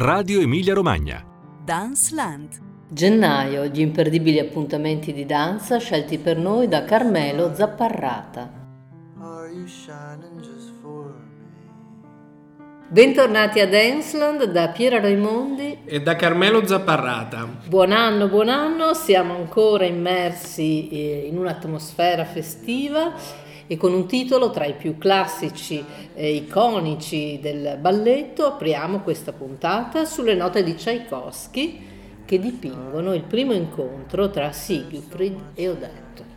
Radio Emilia Romagna. Dance Land. Gennaio, gli imperdibili appuntamenti di danza scelti per noi da Carmelo Zapparrata. Bentornati a Danceland da Piera Raimondi e da Carmelo Zapparrata. Buon anno, buon anno, siamo ancora immersi eh, in un'atmosfera festiva e con un titolo tra i più classici e iconici del balletto apriamo questa puntata sulle note di Tchaikovsky che dipingono il primo incontro tra Siegfried e Odette.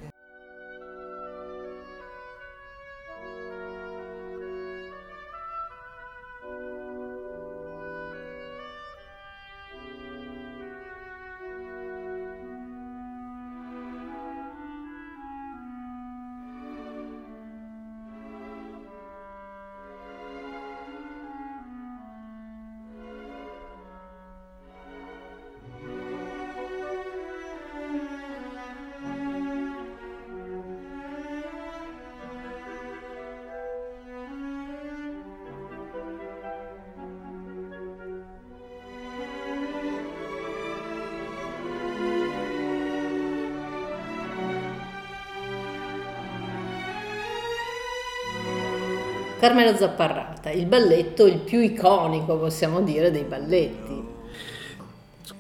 Carmelo Zapparrata, il balletto il più iconico, possiamo dire, dei balletti.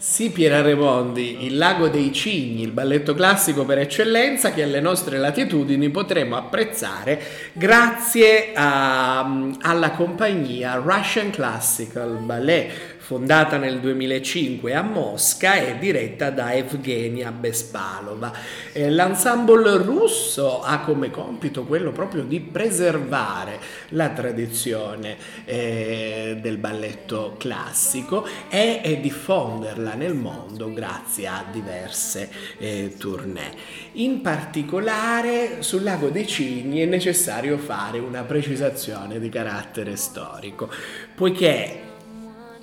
Sì, Piera Remondi, il Lago dei Cigni, il balletto classico per eccellenza che alle nostre latitudini potremo apprezzare grazie a, alla compagnia Russian Classical Ballet, fondata nel 2005 a Mosca e diretta da Evgenia Bespalova. Eh, l'ensemble russo ha come compito quello proprio di preservare la tradizione eh, del balletto classico e, e, diffonderla nel mondo grazie a diverse eh, tournée. In particolare sul Lago dei Cigni è necessario fare una precisazione di carattere storico, poiché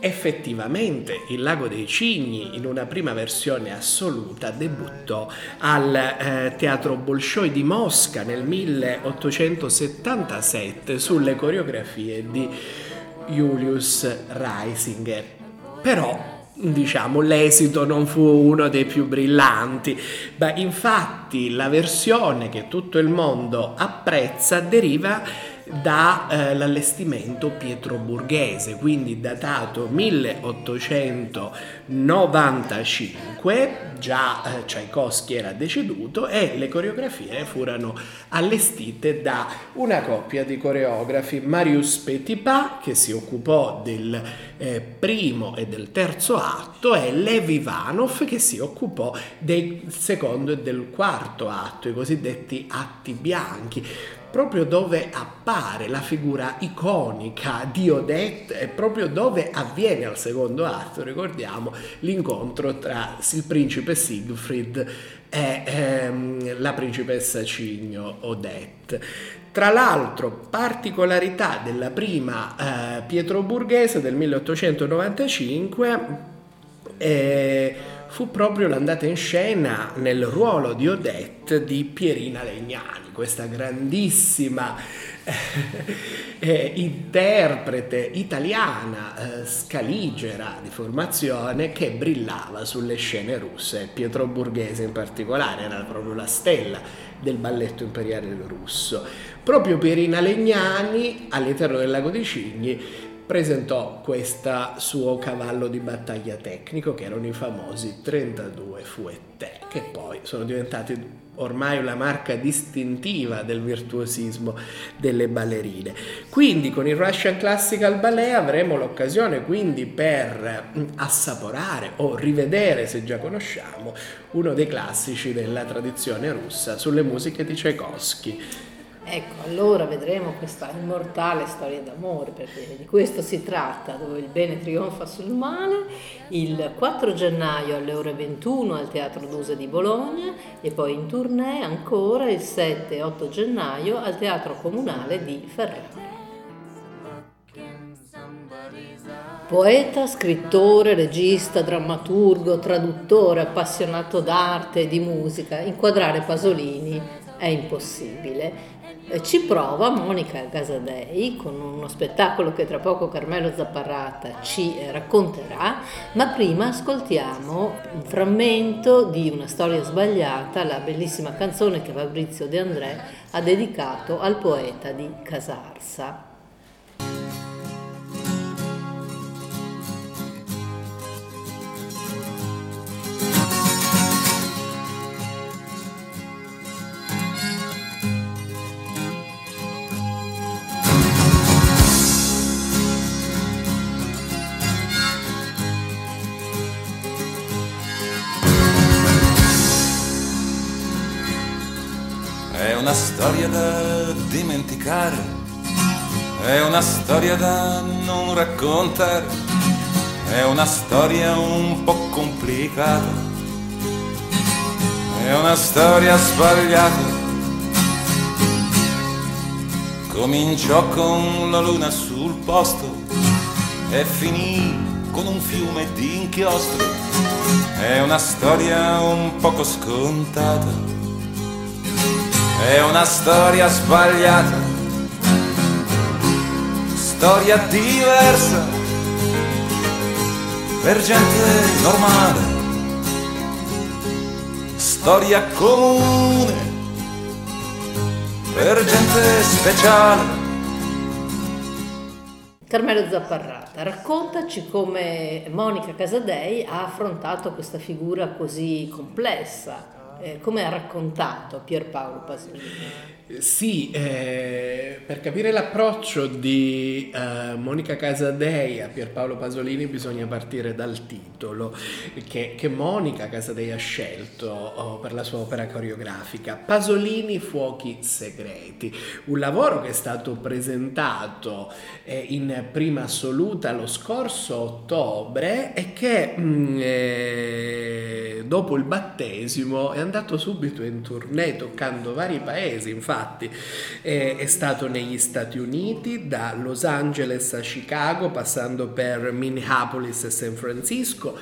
Effettivamente il Lago dei Cigni in una prima versione assoluta debuttò al eh, Teatro Bolshoi di Mosca nel 1877 sulle coreografie di Julius Reisinger. Però diciamo l'esito non fu uno dei più brillanti. Beh, infatti la versione che tutto il mondo apprezza deriva dall'allestimento eh, pietroburghese, quindi datato 1895, già eh, Tchaikovsky era deceduto e le coreografie furono allestite da una coppia di coreografi, Marius Petipa che si occupò del eh, primo e del terzo atto e Lev Ivanov che si occupò del secondo e del quarto atto, i cosiddetti atti bianchi proprio dove appare la figura iconica di Odette e proprio dove avviene al secondo atto, ricordiamo l'incontro tra il principe Siegfried e ehm, la principessa Cigno Odette. Tra l'altro, particolarità della prima eh, pietroburghese del 1895 eh, fu proprio l'andata in scena nel ruolo di Odette di Pierina Legnani questa grandissima eh, interprete italiana, eh, scaligera di formazione, che brillava sulle scene russe, Pietro Borghese in particolare, era proprio la stella del balletto imperiale russo. Proprio Pierina Legnani, all'interno del Lago di Cigni, presentò questo suo cavallo di battaglia tecnico che erano i famosi 32 fouetté che poi sono diventati ormai una marca distintiva del virtuosismo delle ballerine. Quindi con il Russian Classical Ballet avremo l'occasione quindi per mm, assaporare o rivedere, se già conosciamo, uno dei classici della tradizione russa sulle musiche di Tchaikovsky. Ecco, allora vedremo questa immortale storia d'amore, perché di questo si tratta, dove il bene trionfa sul male, il 4 gennaio alle ore 21 al Teatro Dusa di Bologna e poi in tournée ancora il 7 e 8 gennaio al Teatro Comunale di Ferrara. Poeta, scrittore, regista, drammaturgo, traduttore, appassionato d'arte e di musica, inquadrare Pasolini è impossibile Eh, ci prova Monica Gasadei con uno spettacolo che tra poco Carmelo Zapparrata ci eh, racconterà, ma prima ascoltiamo un frammento di Una storia sbagliata, la bellissima canzone che Fabrizio De André ha dedicato al poeta di Casarsa. Una storia da dimenticare, è una storia da non raccontare, è una storia un po' complicata, è una storia sbagliata. Cominciò con la luna sul posto e finì con un fiume di inchiostro, è una storia un poco scontata è una storia sbagliata, storia diversa per gente normale, storia comune per gente speciale. Carmelo Zapparrata, raccontaci come Monica Casadei ha affrontato questa figura così complessa eh, come ha raccontato Pierpaolo Pasolini? Sì, eh, per capire l'approccio di eh, Monica Casadei a Pierpaolo Pasolini bisogna partire dal titolo che, che Monica Casadei ha scelto oh, per la sua opera coreografica, Pasolini Fuochi Segreti, un lavoro che è stato presentato eh, in prima assoluta lo scorso ottobre e che mh, mm, eh, dopo il battesimo è andato subito in tournée toccando vari paesi, infatti infatti è, è stato negli Stati Uniti, da Los Angeles a Chicago, passando per Minneapolis e San Francisco,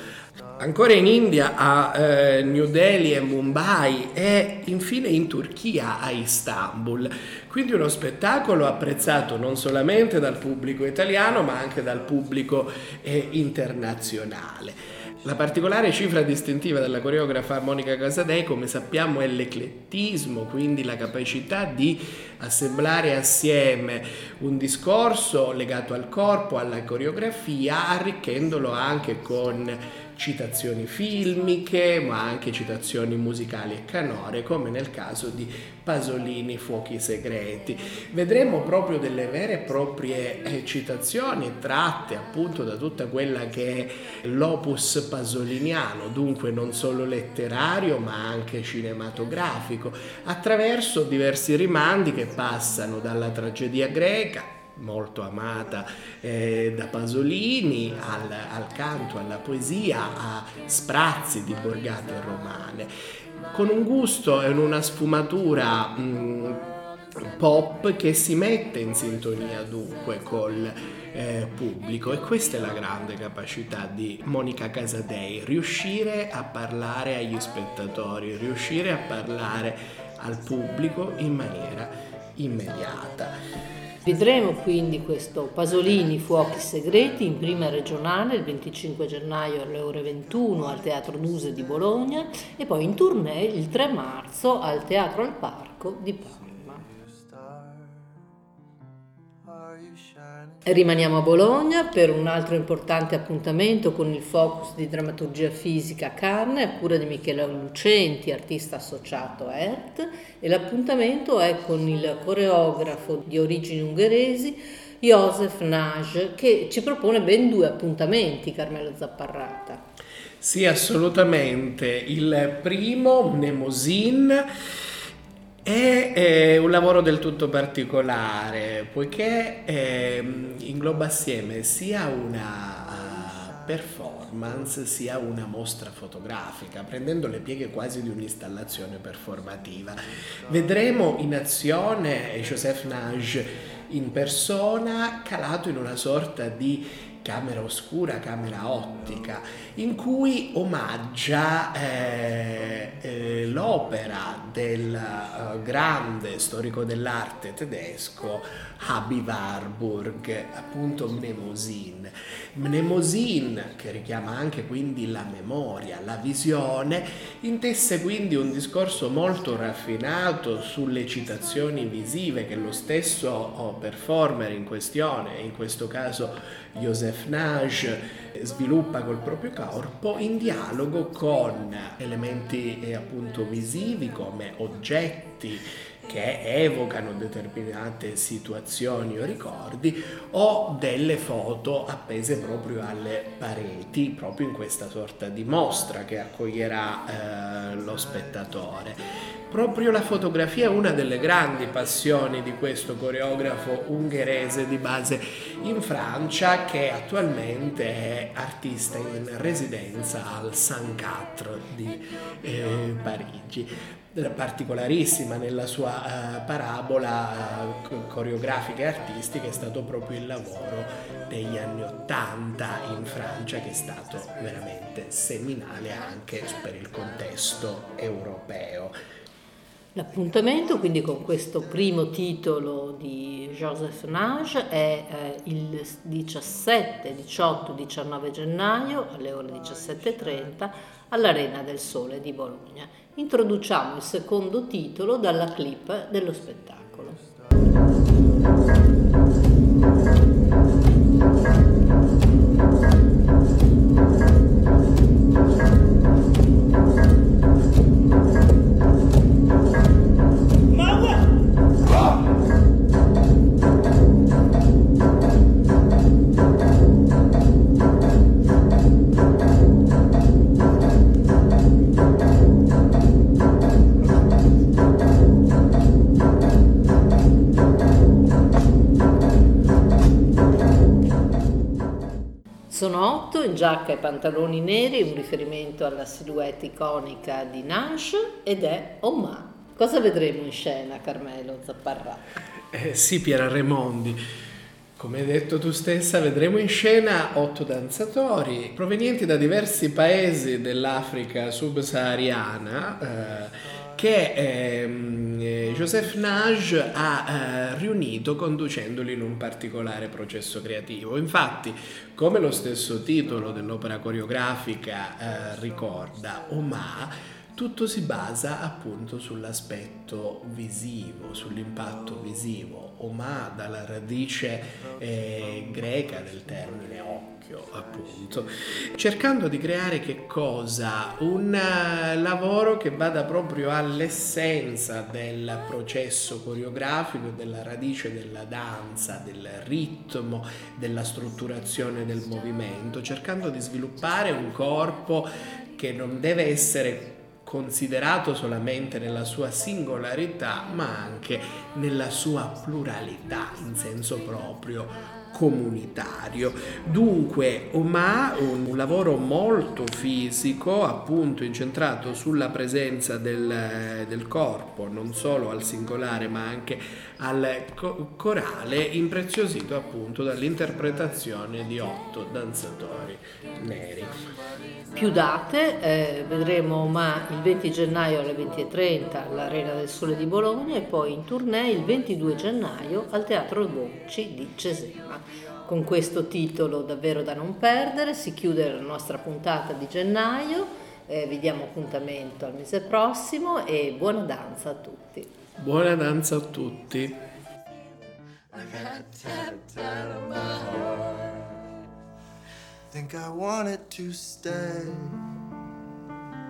ancora in India a eh, New Delhi e Mumbai e infine in Turchia a Istanbul. Quindi uno spettacolo apprezzato non solamente dal pubblico italiano ma anche dal pubblico eh, internazionale. La particolare cifra distintiva della coreografa Monica Casadei, come sappiamo, è l'eclettismo, quindi la capacità di assemblare assieme un discorso legato al corpo, alla coreografia, arricchendolo anche con citazioni filmiche, ma anche citazioni musicali e canore, come nel caso di Pasolini Fuochi Segreti. Vedremo proprio delle vere e proprie eh, citazioni tratte appunto da tutta quella che è l'opus pasoliniano, dunque non solo letterario ma anche cinematografico, attraverso diversi rimandi che passano dalla tragedia greca molto amata eh, da Pasolini, al, al, canto, alla poesia, a sprazzi di borgate romane, con un gusto e una sfumatura mh, mm, pop che si mette in sintonia dunque col eh, pubblico e questa è la grande capacità di Monica Casadei, riuscire a parlare agli spettatori, riuscire a parlare al pubblico in maniera immediata. Vedremo quindi questo Pasolini Fuochi Segreti in prima regionale il 25 gennaio alle ore 21 al Teatro Duse di Bologna e poi in tournée il 3 marzo al Teatro al Parco di Parma. Rimaniamo a Bologna per un altro importante appuntamento con il focus di drammaturgia fisica Carne a cura di Michele Lucenti, artista associato a ERT e l'appuntamento è con il coreografo di origini ungheresi Josef Naj che ci propone ben due appuntamenti, Carmelo Zapparrata. Sì, assolutamente. Il primo, Nemosin, è eh, un lavoro del tutto particolare, poiché eh, ingloba assieme sia una uh, performance sia una mostra fotografica, prendendo le pieghe quasi di un'installazione performativa. Vedremo in azione Joseph Nage in persona, calato in una sorta di camera oscura, camera ottica, in cui omaggia eh, eh, l'opera del uh, grande storico dell'arte tedesco Habi Warburg, appunto Mnemosyne. Mnemosyne, che richiama anche quindi la memoria, la visione, intesse quindi un discorso molto raffinato sulle citazioni visive che lo stesso oh, performer in questione, in questo caso Joseph Nage, sviluppa col proprio corpo in dialogo con elementi eh, appunto visivi come oggetti che evocano determinate situazioni o ricordi o delle foto appese proprio alle pareti, proprio in questa sorta di mostra che accoglierà eh, lo spettatore. Proprio la fotografia è una delle grandi passioni di questo coreografo ungherese di base in Francia che attualmente è artista in residenza al Saint Quatre di eh, Parigi particolarissima nella sua uh, parabola uh, coreografica e artistica è stato proprio il lavoro degli anni Ottanta in Francia che è stato veramente seminale anche per il contesto europeo. L'appuntamento quindi con questo primo titolo di Joseph Nage è eh, il 17, 18, 19 gennaio alle ore 17.30 all'Arena del Sole di Bologna. Introduciamo il secondo titolo dalla clip dello spettacolo. Sono otto in giacca e pantaloni neri, un riferimento alla silhouette iconica di Nash ed è Oma. Cosa vedremo in scena, Carmelo Zapparra? Eh, sì, Piera Remondi. Come hai detto tu stessa, vedremo in scena otto danzatori provenienti da diversi paesi dell'Africa subsahariana. Eh, che ehm, eh, Joseph Nage ha eh, riunito conducendoli in un particolare processo creativo. Infatti, come lo stesso titolo dell'opera coreografica eh, ricorda, Oma, tutto si basa appunto sull'aspetto visivo, sull'impatto visivo. Oma dalla radice eh, greca del termine occhio occhio, appunto, cercando di creare che cosa? Un eh, lavoro che vada proprio all'essenza del processo coreografico, della radice della danza, del ritmo, della strutturazione del movimento, cercando di sviluppare un corpo che non deve essere considerato solamente nella sua singolarità, ma anche nella sua pluralità in senso proprio comunitario. Dunque, OMA, un lavoro molto fisico, appunto incentrato sulla presenza del, del corpo, non solo al singolare ma anche al corale, impreziosito appunto dall'interpretazione di otto danzatori neri. Più date, eh, vedremo OMA il 20 gennaio alle 20.30 all'Arena del Sole di Bologna e poi in tournée il 22 gennaio al Teatro Bocci di Cesena. Con questo titolo davvero da non perdere si chiude la nostra puntata di gennaio, eh, vi diamo appuntamento al mese prossimo e buona danza a tutti. Buona danza a tutti. Think I wanted to stay